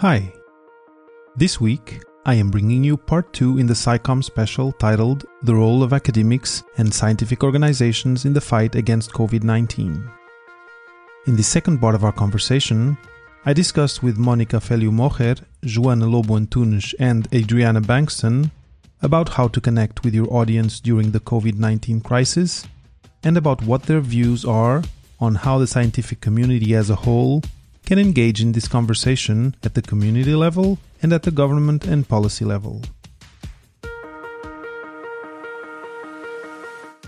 Hi. This week, I am bringing you part 2 in the SciComm special titled The Role of Academics and Scientific Organizations in the Fight Against COVID 19. In the second part of our conversation, I discussed with Monica Feliu Moher, Joana Lobo Antunes, and Adriana Bankston about how to connect with your audience during the COVID 19 crisis and about what their views are on how the scientific community as a whole can engage in this conversation at the community level and at the government and policy level.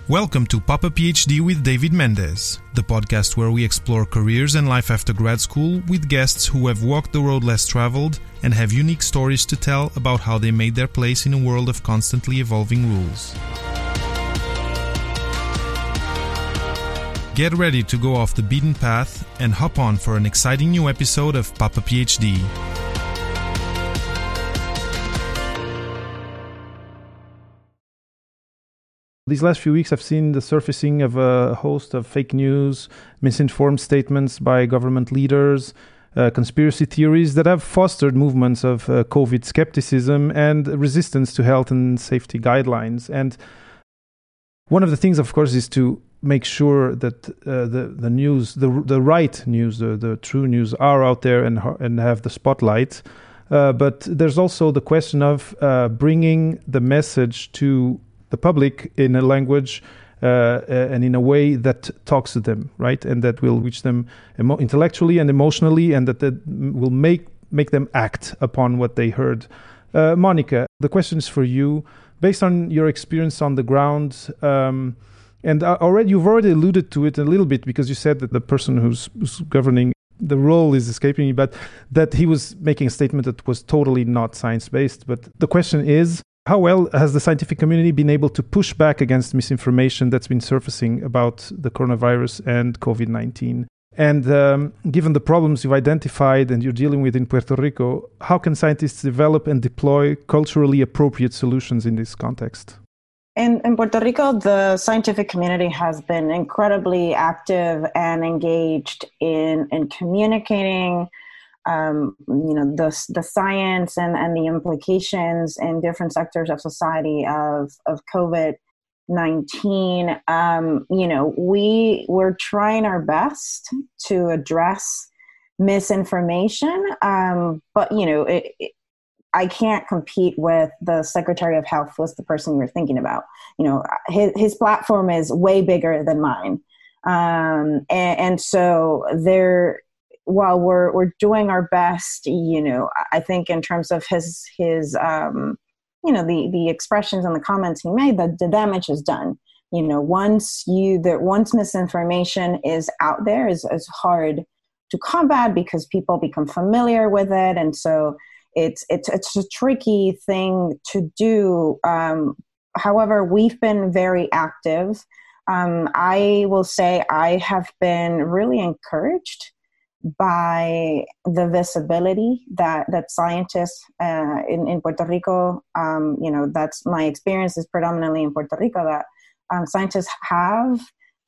Welcome to Papa PhD with David Mendez, the podcast where we explore careers and life after grad school with guests who have walked the road less traveled and have unique stories to tell about how they made their place in a world of constantly evolving rules. Get ready to go off the beaten path and hop on for an exciting new episode of Papa PhD. These last few weeks, I've seen the surfacing of a host of fake news, misinformed statements by government leaders, uh, conspiracy theories that have fostered movements of uh, COVID skepticism and resistance to health and safety guidelines. And one of the things, of course, is to make sure that uh, the the news, the the right news, the, the true news, are out there and and have the spotlight. Uh, but there's also the question of uh, bringing the message to the public in a language uh, and in a way that talks to them, right, and that will reach them emo- intellectually and emotionally, and that, that will make make them act upon what they heard. Uh, Monica, the question is for you, based on your experience on the ground. Um, and already you've already alluded to it a little bit because you said that the person who's, who's governing the role is escaping me, but that he was making a statement that was totally not science based. But the question is how well has the scientific community been able to push back against misinformation that's been surfacing about the coronavirus and COVID 19? And um, given the problems you've identified and you're dealing with in Puerto Rico, how can scientists develop and deploy culturally appropriate solutions in this context? In, in Puerto Rico, the scientific community has been incredibly active and engaged in, in communicating, um, you know, the, the science and, and the implications in different sectors of society of, of COVID 19. Um, you know, we, we're trying our best to address misinformation, um, but, you know, it, it I can't compete with the Secretary of Health was the person you're thinking about. You know, his, his platform is way bigger than mine. Um, and, and so there, while we're, we're doing our best, you know, I think in terms of his, his, um, you know, the, the expressions and the comments he made, the, the damage is done. You know, once you, that once misinformation is out there is, is hard to combat because people become familiar with it. And so, it's it's it's a tricky thing to do. Um, however, we've been very active. Um, I will say I have been really encouraged by the visibility that that scientists uh, in in Puerto Rico. Um, you know, that's my experience is predominantly in Puerto Rico that um, scientists have.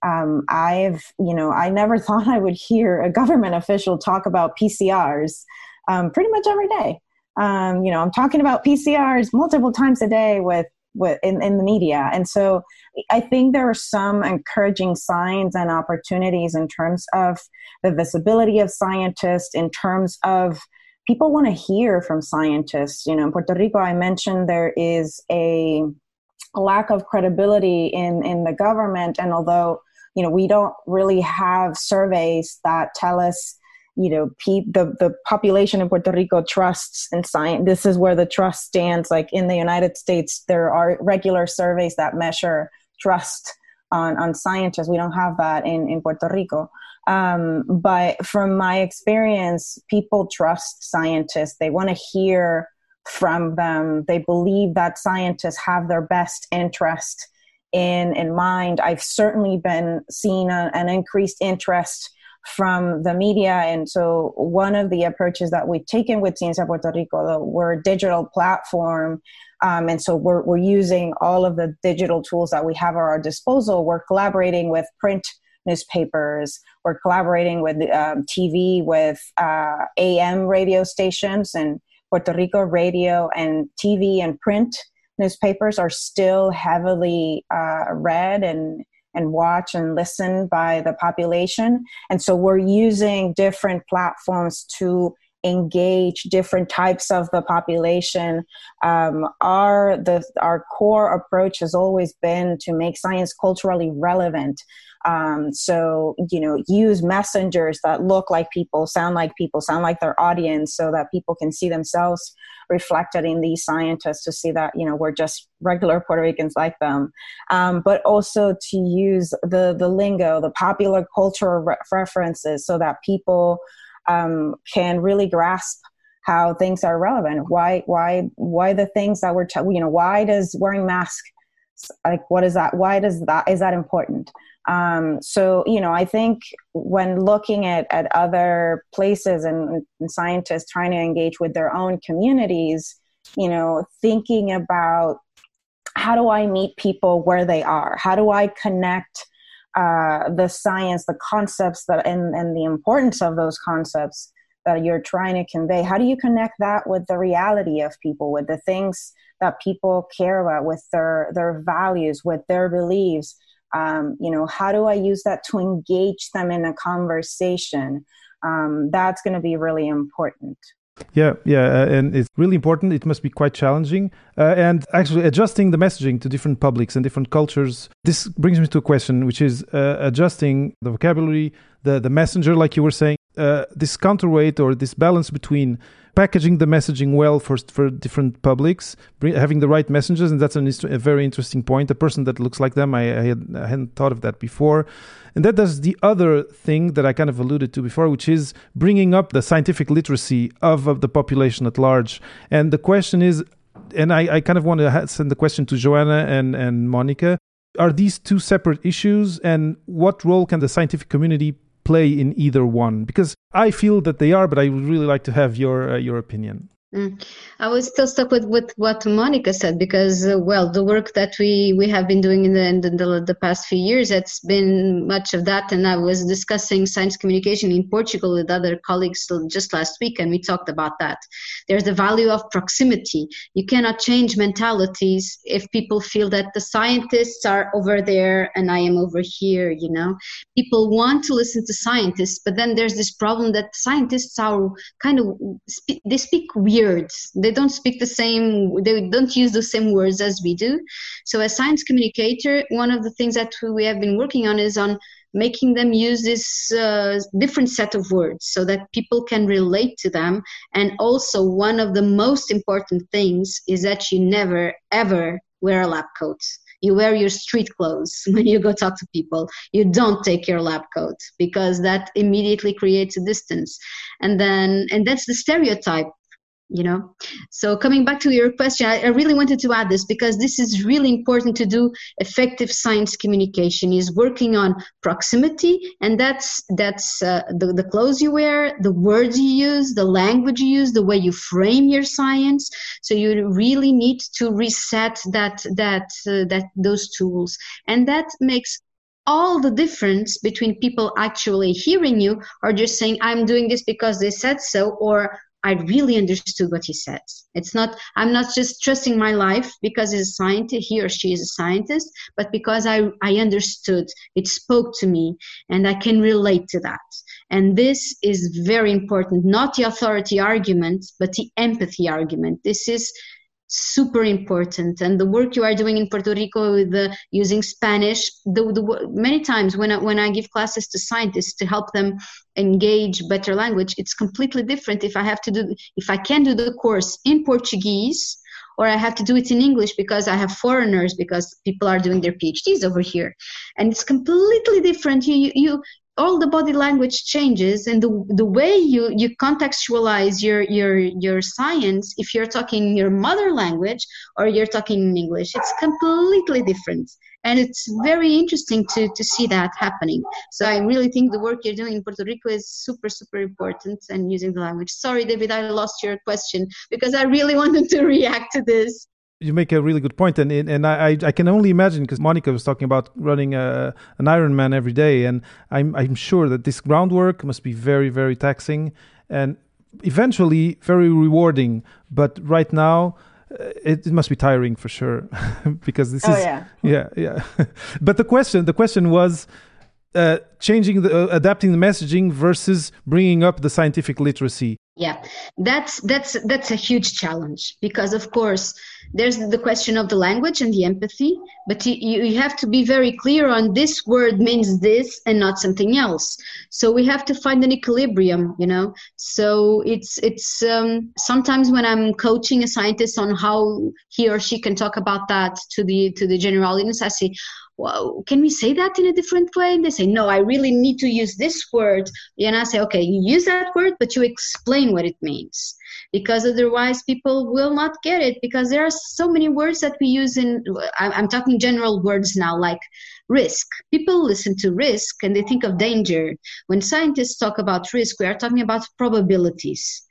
Um, I've, you know, I never thought I would hear a government official talk about PCRs um, pretty much every day. Um, you know, I'm talking about PCRs multiple times a day with with in, in the media, and so I think there are some encouraging signs and opportunities in terms of the visibility of scientists, in terms of people want to hear from scientists. You know, in Puerto Rico, I mentioned there is a, lack of credibility in in the government, and although you know we don't really have surveys that tell us you know pe- the the population in Puerto Rico trusts in science. This is where the trust stands. Like in the United States, there are regular surveys that measure trust on on scientists. We don't have that in in Puerto Rico. Um, but from my experience, people trust scientists. They want to hear from them. They believe that scientists have their best interest in in mind. I've certainly been seeing a, an increased interest from the media. And so one of the approaches that we've taken with Ciencia Puerto Rico, we're a digital platform. Um, and so we're, we're using all of the digital tools that we have at our disposal. We're collaborating with print newspapers. We're collaborating with um, TV, with uh, AM radio stations, and Puerto Rico radio and TV and print newspapers are still heavily uh, read and and watched and listened by the population. And so we're using different platforms to engage different types of the population. Um, our the our core approach has always been to make science culturally relevant. Um, so you know, use messengers that look like people, sound like people, sound like their audience, so that people can see themselves reflected in these scientists to see that you know we're just regular Puerto Ricans like them, um, but also to use the the lingo, the popular cultural re- references, so that people um, can really grasp how things are relevant. Why, why, why the things that we're, you know, why does wearing mask, like, what is that? Why does that, is that important? Um, so, you know, I think when looking at, at other places and, and scientists trying to engage with their own communities, you know, thinking about how do I meet people where they are? How do I connect uh, the science, the concepts that, and, and the importance of those concepts that you're trying to convey. How do you connect that with the reality of people, with the things that people care about, with their their values, with their beliefs? Um, you know, how do I use that to engage them in a conversation? Um, that's going to be really important. Yeah, yeah, uh, and it's really important. It must be quite challenging. Uh, and actually, adjusting the messaging to different publics and different cultures. This brings me to a question, which is uh, adjusting the vocabulary, the the messenger, like you were saying. Uh, this counterweight or this balance between packaging the messaging well for for different publics, having the right messages, and that's an, a very interesting point. A person that looks like them, I, I, had, I hadn't thought of that before, and that does the other thing that I kind of alluded to before, which is bringing up the scientific literacy of, of the population at large. And the question is, and I, I kind of want to send the question to Joana and and Monica. Are these two separate issues, and what role can the scientific community play in either one? Because I feel that they are, but I would really like to have your uh, your opinion. Mm. I was still stuck with, with what Monica said because, uh, well, the work that we, we have been doing in the, in the, the past few years, it's been much of that. And I was discussing science communication in Portugal with other colleagues just last week, and we talked about that. There's the value of proximity. You cannot change mentalities if people feel that the scientists are over there and I am over here, you know. People want to listen to scientists, but then there's this problem that scientists are kind of, they speak weird weird. They don't speak the same, they don't use the same words as we do. So, as science communicator, one of the things that we have been working on is on making them use this uh, different set of words so that people can relate to them. And also, one of the most important things is that you never ever wear a lab coat you wear your street clothes when you go talk to people you don't take your lab coat because that immediately creates a distance and then and that's the stereotype you know? So coming back to your question I, I, really wanted to add this because this is really important to do effective science communication is working on proximity and that's that's uh, the, the clothes you wear the words you use the language you use the way you frame your science. So you really need to reset that that uh, that those tools. And that makes all the difference between people actually hearing you or just saying i'm doing this because they said so or I really understood what he said. It's not, I'm not just trusting my life because he's a scientist, he or she is a scientist, but because I, I understood, it spoke to me, and I can relate to that. And this is very important, not the authority argument, but the empathy argument. This is super important. And the work you are doing in puerto rico with the, using spanish the, the, many times when I, when I give classes to scientists to help them engage better language it's completely different. If i have to do if i can do the course in portuguese or I have to do it in English because I have foreigners because people are doing their PhDs over here, and it's completely different. You you all the body language changes and the, the way you, you contextualize your, your, your science if you're talking your mother language or you're talking in english it's completely different. And it's very interesting to, to see that happening. So i really think the work you're doing in puerto rico is super super important and using the language. Sorry david i lost your question because i really wanted to react to this you make a really good point, and and I I can only imagine because Monica was talking about running a, an Ironman every day, and I'm I'm sure that this groundwork must be very very taxing and eventually very rewarding. But right now, uh, it, it, must be tiring for sure because this oh, is yeah yeah yeah. but the question the question was uh, changing the uh, adapting the messaging versus bringing up the scientific literacy yeah. That's that's that's a huge challenge because of course there's the question of the language and the empathy but you, you have to be very clear on this word means this and not something else. So we have to find an equilibrium you know? So it's it's um, sometimes when i'm coaching a scientist on how he or she can talk about that to the to the general audience i say well, can we say that in a different way? And they say, no, I really need to use this word. And I say, okay, you use that word, but you explain what it means. Because otherwise, people will not get it. Because there are so many words that we use in, I'm talking general words now, like risk. People listen to risk and they think of danger. When scientists talk about risk, we are talking about probabilities.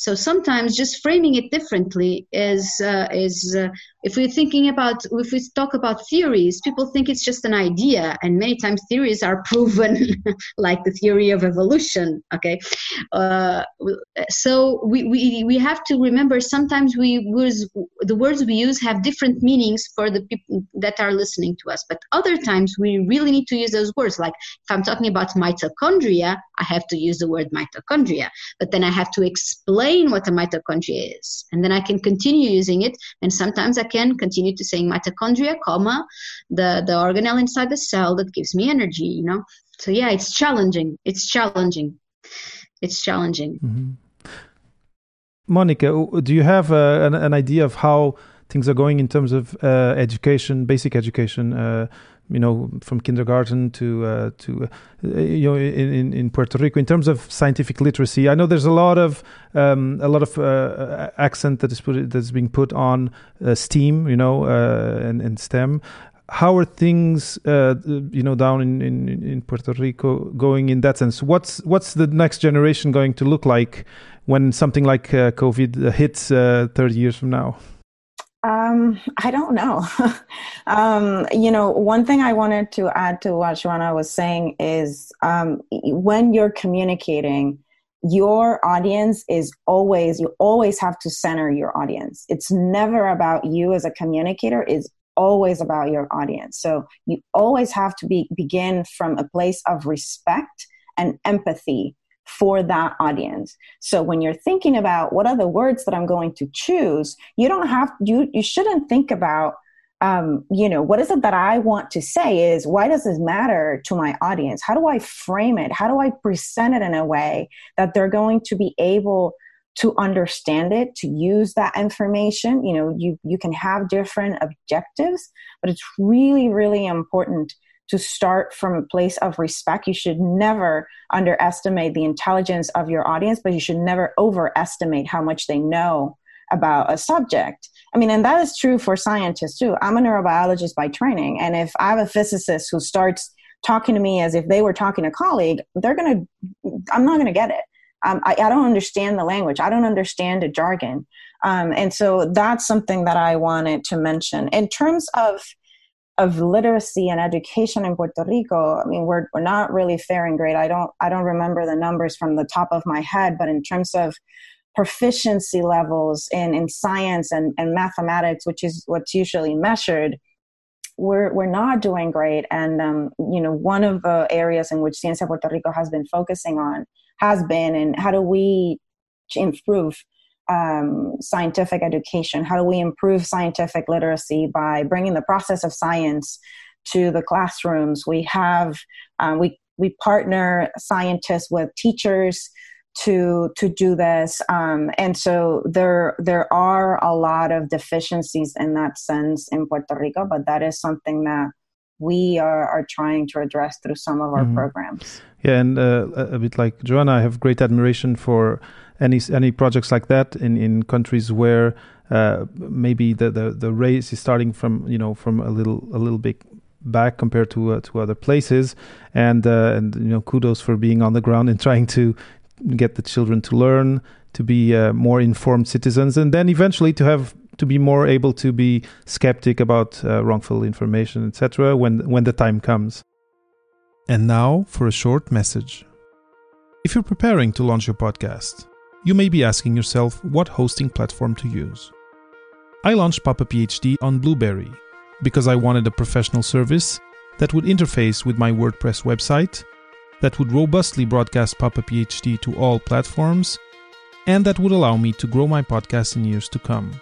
So sometimes just framing it differently is uh, is uh, if we're thinking about if we talk about theories, people think it's just an idea, and many times theories are proven, like the theory of evolution. Okay, uh, so we, we we have to remember sometimes we use the words we use have different meanings for the people that are listening to us, but other times we really need to use those words. Like if I'm talking about mitochondria, I have to use the word mitochondria, but then I have to explain what a mitochondria is, and then I can continue using it, and sometimes I can continue to saying mitochondria, comma, the, the organelle inside the cell that gives me energy, you know? So yeah, it's challenging. It's challenging. It's challenging. Mm-hmm. Monica, do you have uh, an, an, idea of how things are going in terms of uh, education, basic education? Uh, you know, from kindergarten to uh, to uh, you know in, in Puerto Rico in terms of scientific literacy. I know there's a lot of um, a lot of uh, accent that is put that's being put on uh, STEAM, you know, uh, and, and STEM. How are things, uh, you know, down in, in, in Puerto Rico going in that sense? What's what's the next generation going to look like when something like COVID hits 30 years from now? Um, I don't know. um, you know, one thing I wanted to add to what Joana was saying is um, when you're communicating, your audience is always, you always have to center your audience. It's never about you as a communicator, it's always about your audience. So you always have to be, begin from a place of respect and empathy for that audience. So when you're thinking about what are the words that I'm going to choose, you don't have you you shouldn't think about um, you know what is it that I want to say is why does this matter to my audience? How do I frame it? How do I present it in a way that they're going to be able to understand it to use that information you know you you can have different objectives but it's really really important to start from a place of respect. You should never underestimate the intelligence of your audience, but you should never overestimate how much they know about a subject. I mean, and that is true for scientists too. I'm a neurobiologist by training, and if I have a physicist who starts talking to me as if they were talking to a colleague, they're gonna, I'm not gonna get it. Um, I, I, don't understand the language. I don't understand the jargon. Um, and so that's something that I wanted to mention. In terms of of literacy and education in Puerto Rico, I mean, we're, we're not really faring great. I don't, I don't remember the numbers from the top of my head, but in terms of proficiency levels in, in science and, and mathematics, which is what's usually measured, we're, we're not doing great. And, um, you know, one of the areas in which Ciencia Puerto Rico has been focusing on has been, and how do we improve um, scientific education? How do we improve scientific literacy by bringing the process of science to the classrooms? We have um, we we partner scientists with teachers to to do this, um, and so there there are a lot of deficiencies in that sense in Puerto Rico, but that is something that we are, are trying to address through some of our mm-hmm. programs. Yeah, and uh, a bit like Joana, I have great admiration for any any projects like that in in countries where uh, maybe the, the the race is starting from you know from a little a little bit back compared to uh, to other places and uh, and you know kudos for being on the ground and trying to get the children to learn to be uh, more informed citizens and then eventually to have to be more able to be skeptic about uh, wrongful information, etc. When when the time comes. And now for a short message. If you're preparing to launch your podcast, you may be asking yourself what hosting platform to use. I launched Papa PhD on Blubrry because I wanted a professional service that would interface with my WordPress website, that would robustly broadcast Papa PhD to all platforms, and that would allow me to grow my podcast in years to come.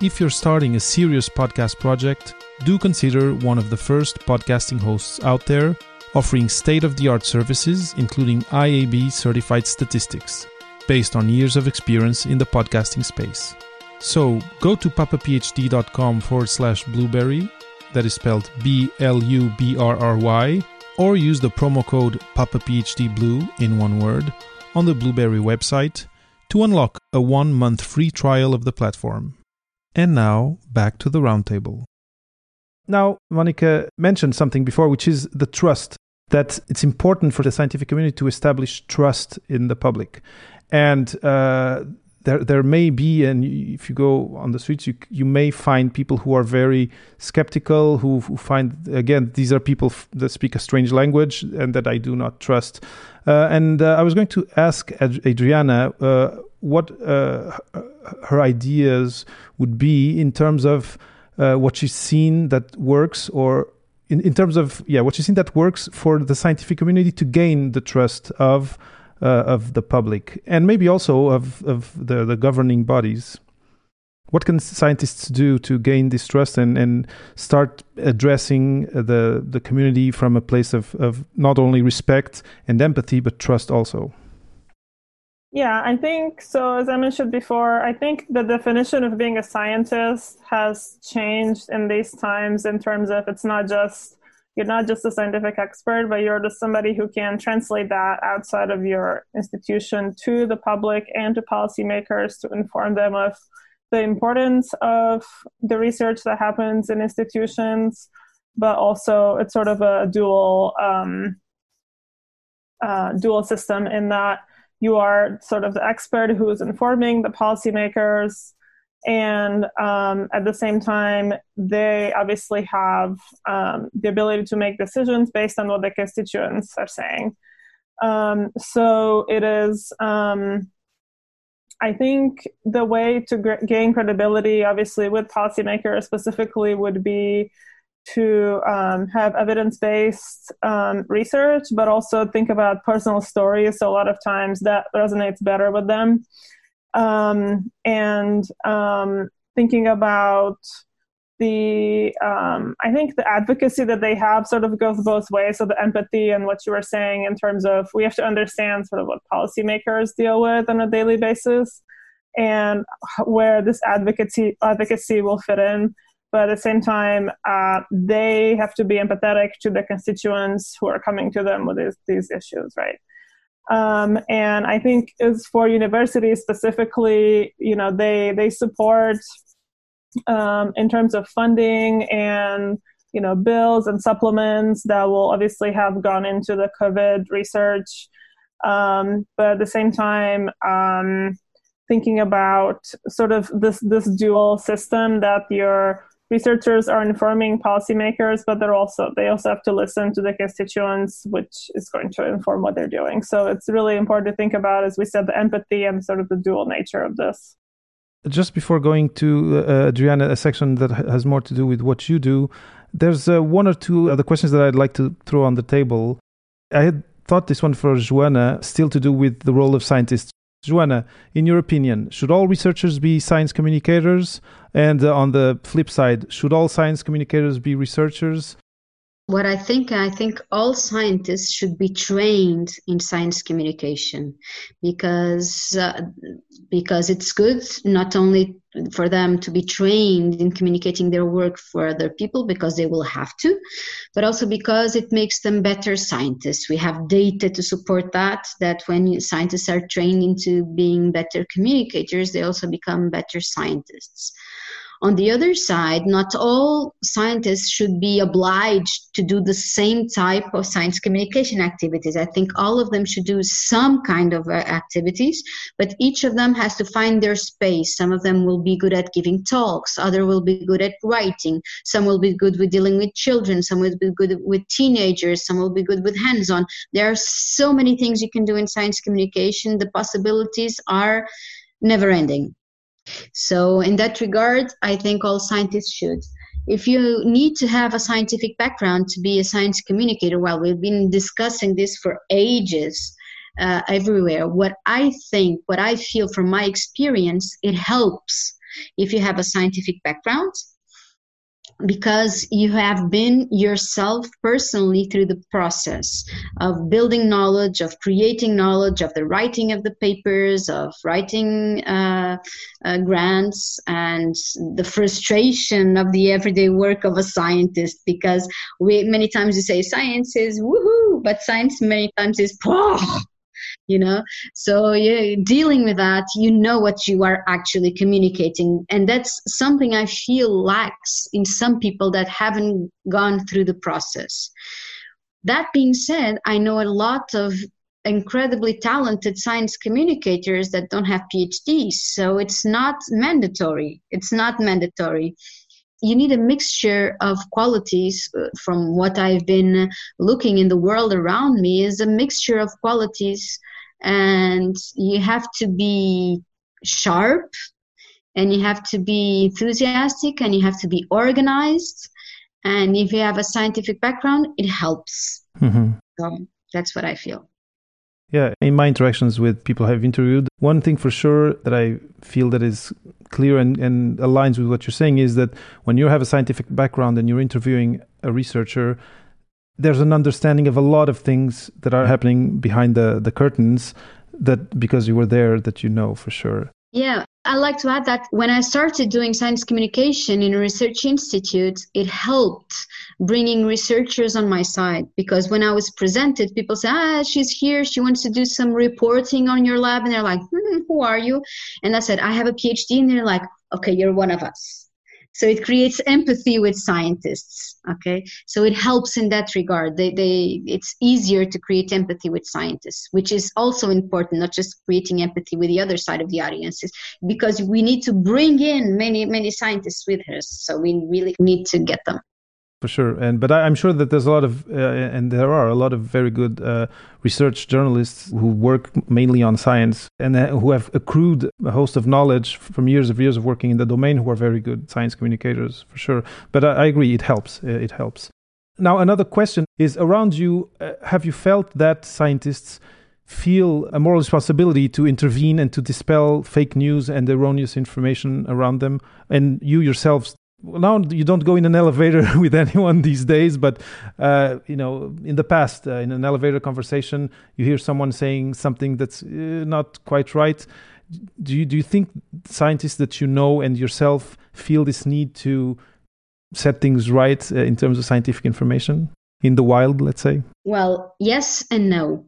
If you're starting a serious podcast project, do consider one of the first podcasting hosts out there offering state of the art services, including IAB certified statistics, based on years of experience in the podcasting space. So go to papaphd.com forward slash blubrry, that is spelled B L U B R R Y, or use the promo code PapaPhDBlue in one word on the Blubrry website to unlock a one month free trial of the platform. And now, back to the roundtable. Now, Monica mentioned something before, which is the trust that it's important for the scientific community to establish trust in the public. And uh, there there may be, and if you go on the streets, you you may find people who are very skeptical, who, who find again these are people f- that speak a strange language and that I do not trust. Uh, and uh, I was going to ask Ad- Adriana uh, what uh, her ideas would be in terms of uh, what she's seen that works, or in, in terms of yeah, what she's seen that works for the scientific community to gain the trust of uh, of the public and maybe also of, of the, the governing bodies. What can scientists do to gain this trust and, and start addressing the, the community from a place of, of not only respect and empathy, but trust also? Yeah, I think so. As I mentioned before, I think the definition of being a scientist has changed in these times in terms of it's not just you're not just a scientific expert, but you're just somebody who can translate that outside of your institution to the public and to policymakers to inform them of the importance of the research that happens in institutions, but also it's sort of a dual um, uh, dual system in that you are sort of the expert who is informing the policymakers and um, at the same time they obviously have um, the ability to make decisions based on what the constituents are saying. Um, so it is um, i think the way to gr- gain credibility obviously with policymakers specifically would be to um, have evidence-based um, research but also think about personal stories. So a lot of times that resonates better with them um, and um, thinking about the um, I think the advocacy that they have sort of goes both ways. So the empathy and what you were saying in terms of we have to understand sort of what policymakers deal with on a daily basis and where this advocacy advocacy will fit in. But at the same time, uh, they have to be empathetic to the constituents who are coming to them with these, these issues, right? Um, and I think is for universities specifically, you know, they they support um, in terms of funding and you know bills and supplements that will obviously have gone into the COVID research, um, but at the same time. Um, thinking about sort of this this dual system that you're researchers are informing policymakers, but they're also they also have to listen to the constituents, which is going to inform what they're doing. So it's really important to think about, as we said, the empathy and sort of the dual nature of this. Just before going to uh, Adriana, a section that has more to do with what you do, there's uh, one or two other questions that I'd like to throw on the table. I had thought this one for Joana, still to do with the role of scientists. Joana, in your opinion, should all researchers be science communicators? And uh, on the flip side, should all science communicators be researchers? What I think, I think all scientists should be trained in science communication because uh, because it's good not only for them to be trained in communicating their work for other people because they will have to, but also because it makes them better scientists. We have data to support that. That when scientists are trained into being better communicators, they also become better scientists. On the other side, not all scientists should be obliged to do the same type of science communication activities. I think all of them should do some kind of uh, activities, but each of them has to find their space. Some of them will be good at giving talks, other will be good at writing, some will be good with dealing with children, some will be good with teenagers, some will be good with hands-on. There are so many things you can do in science communication. The possibilities are never ending. So, in that regard, I think all scientists should. If you need to have a scientific background to be a science communicator, well, we've been discussing this for ages uh, everywhere. What I think, what I feel from my experience, it helps if you have a scientific background because you have been yourself personally through the process of building knowledge, of creating knowledge, of the writing of the papers, of writing uh, uh, grants, and the frustration of the everyday work of a scientist. Because we many times we say science is woohoo, but science many times is you know? So yeah dealing with that you know what you are actually communicating. And that's something i feel lacks in some people that haven't gone through the process. That being said i know a lot of incredibly talented science communicators that don't have phds so it's not mandatory. It's not mandatory. You need a mixture of qualities uh, from what i've been looking in the world around me is a mixture of qualities and you have to be sharp and you have to be enthusiastic and you have to be organized. And if you have a scientific background it helps. Mm-hmm. so that's what i feel. Yeah in my interactions with people i've interviewed one thing for sure that i feel that is clear and, and aligns with what you're saying is that when you have a scientific background and you're interviewing a researcher there's an understanding of a lot of things that are happening behind the, the curtains that because you were there that you know for sure. Yeah i like to add that when i started doing science communication in a research institute it helped bringing researchers on my side because when i was presented people say ah she's here. She wants to do some reporting on your lab. And they're like hmm, who are you? And i said i have a phd and they're like okay you're one of us so it creates empathy with scientists okay? So it helps in that regard. They, they it's easier to create empathy with scientists which is also important not just creating empathy with the other side of the audiences because we need to bring in many many scientists with us. So we really need to get them for sure. And but I, am sure that there's a lot of uh, and there are a lot of very good uh, research journalists who work mainly on science and uh, who have accrued a host of knowledge from years of years of working in the domain who are very good science communicators for sure. But i, I agree it helps. Uh, it helps. Now another question is around you uh, have you felt that scientists feel a moral responsibility to intervene and to dispel fake news and erroneous information around them? And you yourselves now you don't go in an elevator with anyone these days, but uh, you know, in the past, uh, in an elevator conversation, you hear someone saying something that's uh, not quite right. Do you do you think scientists that you know and yourself feel this need to set things right uh, in terms of scientific information in the wild, let's say? Well, yes and no.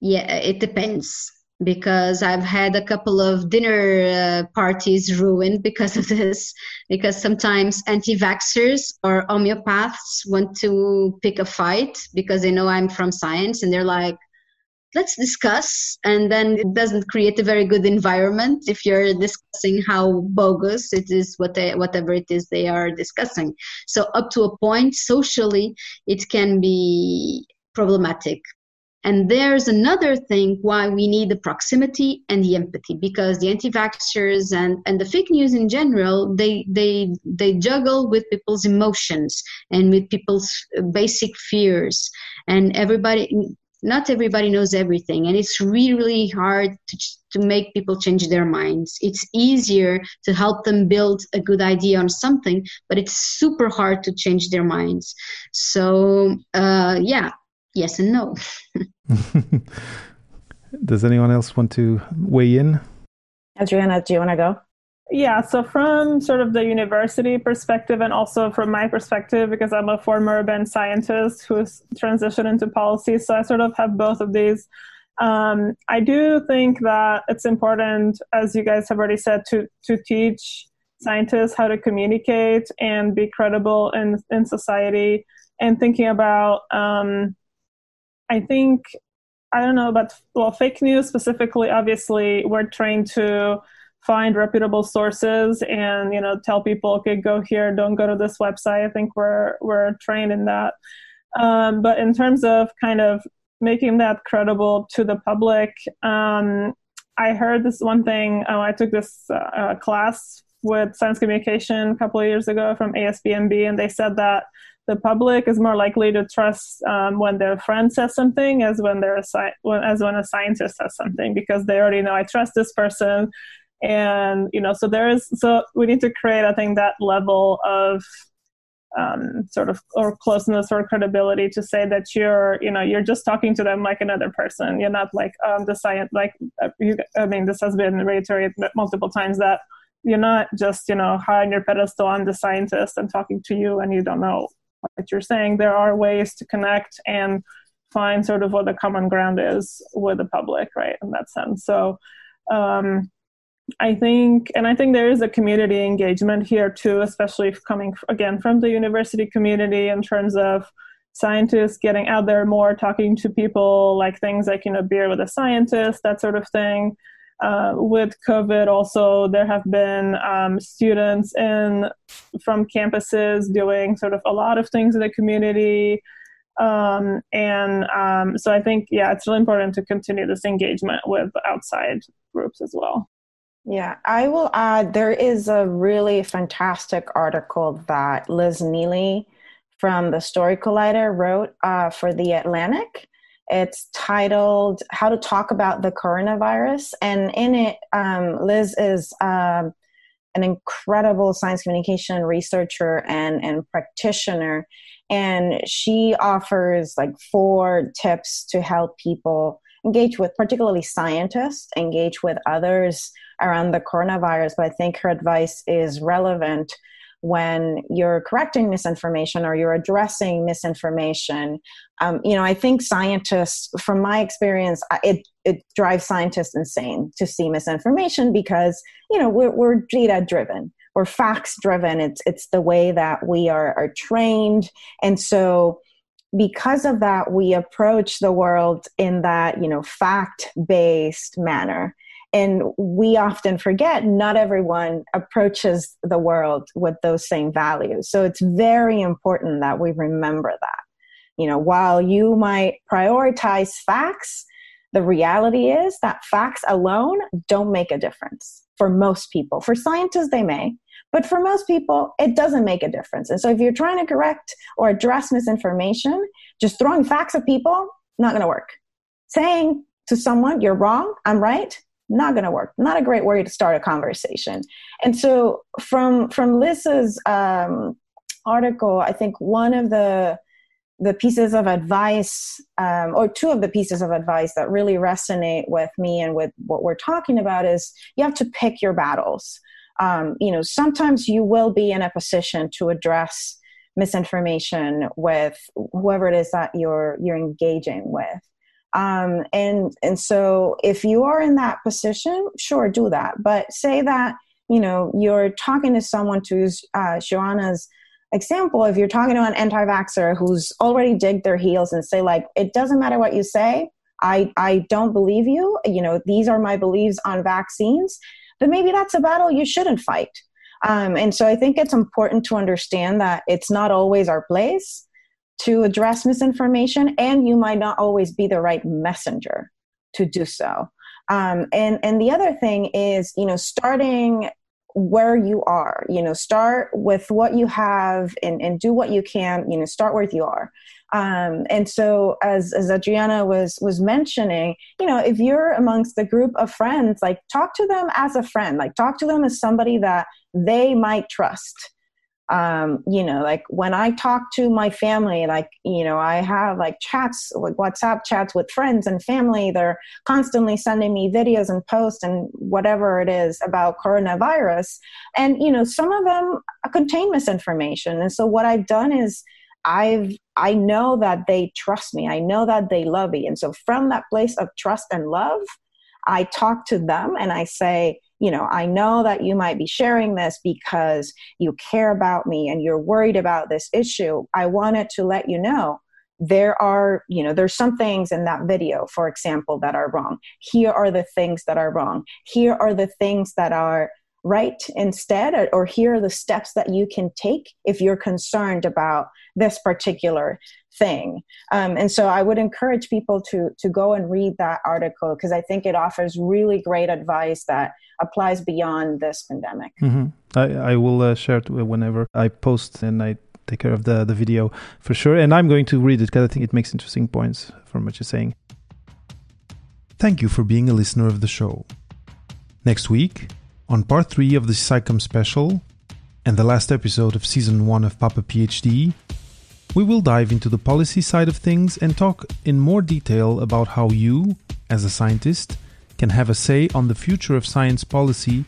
Yeah, it depends because I've had a couple of dinner uh, parties ruined because of this. Because sometimes anti vaxxers or homeopaths want to pick a fight because they know I'm from science and they're like, let's discuss. And then it doesn't create a very good environment if you're discussing how bogus it is, what they, whatever it is they are discussing. So, up to a point, socially, it can be problematic and there's another thing why we need the proximity and the empathy because the anti-vaxxers and, and the fake news in general, they, they, they juggle with people's emotions and with people's basic fears. And everybody, not everybody knows everything. And it's really, really hard to, to make people change their minds. It's easier to help them build a good idea on something, but it's super hard to change their minds. So, uh, yeah, yes and no. Does anyone else want to weigh in? Adriana, do you want to go? Yeah, so from sort of the university perspective and also from my perspective, because I'm a former urban scientist who's transitioned into policy, so I sort of have both of these. Um, I do think that it's important, as you guys have already said, to to teach scientists how to communicate and be credible in in society, and thinking about. Um, I think I don't know about well fake news specifically. Obviously, we're trained to find reputable sources and you know tell people okay go here don't go to this website i think we're we're trained in that um, but in terms of kind of making that credible to the public um, i heard this one thing uh, i took this uh, class with science communication a couple of years ago from asbmb and they said that the public is more likely to trust um, when their friend says something as when they're a sci- as when a scientist says something because they already know I trust this person. And you know so there is so we need to create i think that level of um, sort of or closeness or credibility to say that you're you know you're just talking to them like another person. You're not like um the science like uh, i mean this has been reiterated multiple times that you're not just you know high on your pedestal i'm the scientist. And talking to you and you don't know what you're saying there are ways to connect and find sort of what the common ground is with the public right in that sense so um I think, and I think there is a community engagement here too, especially coming again from the university community in terms of scientists getting out there more, talking to people, like things like, you know, beer with a scientist, that sort of thing. Uh, with COVID, also there have been um, students in from campuses doing sort of a lot of things in the community, um, and um, so I think yeah, it's really important to continue this engagement with outside groups as well. Yeah, I will add there is a really fantastic article that Liz Neely from the Story Collider wrote uh, for The Atlantic. It's titled How to Talk About the Coronavirus. And in it, um, Liz is um, an incredible science communication researcher and, and practitioner. And she offers like four tips to help people engage with, particularly scientists, engage with others around the coronavirus, but I think her advice is relevant when you're correcting misinformation or you're addressing misinformation. Um, you know, I think scientists, from my experience, it it drives scientists insane to see misinformation because you know we're, we're data driven, we're facts driven. It's it's the way that we are are trained, and so because of that, we approach the world in that you know fact based manner and we often forget not everyone approaches the world with those same values. So it's very important that we remember that. You know, while you might prioritize facts, the reality is that facts alone don't make a difference for most people. For scientists, they may, but for most people, it doesn't make a difference. And so if you're trying to correct or address misinformation, just throwing facts at people, not going to work. Saying to someone, you're wrong, I'm right, not going to work. Not a great way to start a conversation. And so from from liz's um, article i think one of the the pieces of advice um, or two of the pieces of advice that really resonate with me and with what we're talking about is you have to pick your battles. Um, you know sometimes you will be in a position to address misinformation with whoever it is that you're you're engaging with um, and and so if you are in that position, sure, do that. But say that you know you're talking to someone to uh, Joana's example. If you're talking to an anti-vaxxer who's already digged their heels and say like, it doesn't matter what you say, I I don't believe you. You know, these are my beliefs on vaccines. Then maybe that's a battle you shouldn't fight. Um, and so I think it's important to understand that it's not always our place to address misinformation, and you might not always be the right messenger to do so. Um, and and the other thing is, you know, starting where you are. You know, start with what you have and, and do what you can. You know, start where you are. Um, and so, as as Adriana was was mentioning, you know, if you're amongst the group of friends, like talk to them as a friend. Like talk to them as somebody that they might trust um, you know, like when I talk to my family, like, you know, I have like chats, like WhatsApp chats with friends and family. They're constantly sending me videos and posts and whatever it is about coronavirus. And, you know, some of them contain misinformation. And so what I've done is I've, I know that they trust me. I know that they love me. And so from that place of trust and love, I talk to them and I say, you know, I know that you might be sharing this because you care about me and you're worried about this issue. I wanted to let you know there are, you know, there's some things in that video, for example, that are wrong. Here are the things that are wrong. Here are the things that are right instead, or here are the steps that you can take if you're concerned about this particular thing. Um, and so I would encourage people to to go and read that article because I think it offers really great advice that applies beyond this pandemic. Mm-hmm. I, I will uh, share it whenever I post and I take care of the, the video for sure. And I'm going to read it because I think it makes interesting points from what you're saying. Thank you for being a listener of the show. Next week, on part 3 of the SciComm special and the last episode of season 1 of Papa PhD, we will dive into the policy side of things and talk in more detail about how you, as a scientist, can have a say on the future of science policy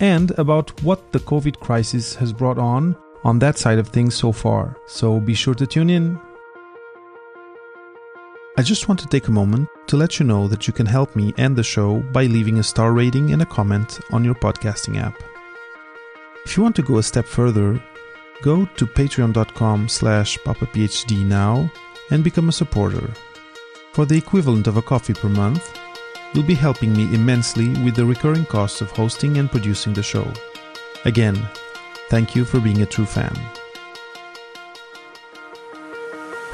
and about what the COVID crisis has brought on on that side of things so far. So be sure to tune in. I just want to take a moment to let you know that you can help me and the show by leaving a star rating and a comment on your podcasting app. If you want to go a step further, go to patreon.com slash papaphd now and become a supporter. For the equivalent of a coffee per month, you'll be helping me immensely with the recurring costs of hosting and producing the show. Again, thank you for being a true fan.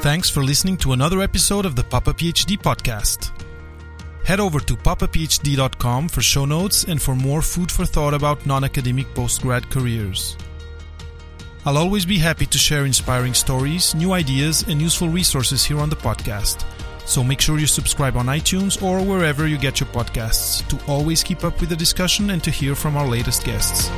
Thanks for listening to another episode of the Papa PhD podcast. Head over to papaphd.com for show notes and for more food for thought about non academic postgrad careers. I'll always be happy to share inspiring stories, new ideas, and useful resources here on the podcast. So make sure you subscribe on iTunes or wherever you get your podcasts to always keep up with the discussion and to hear from our latest guests.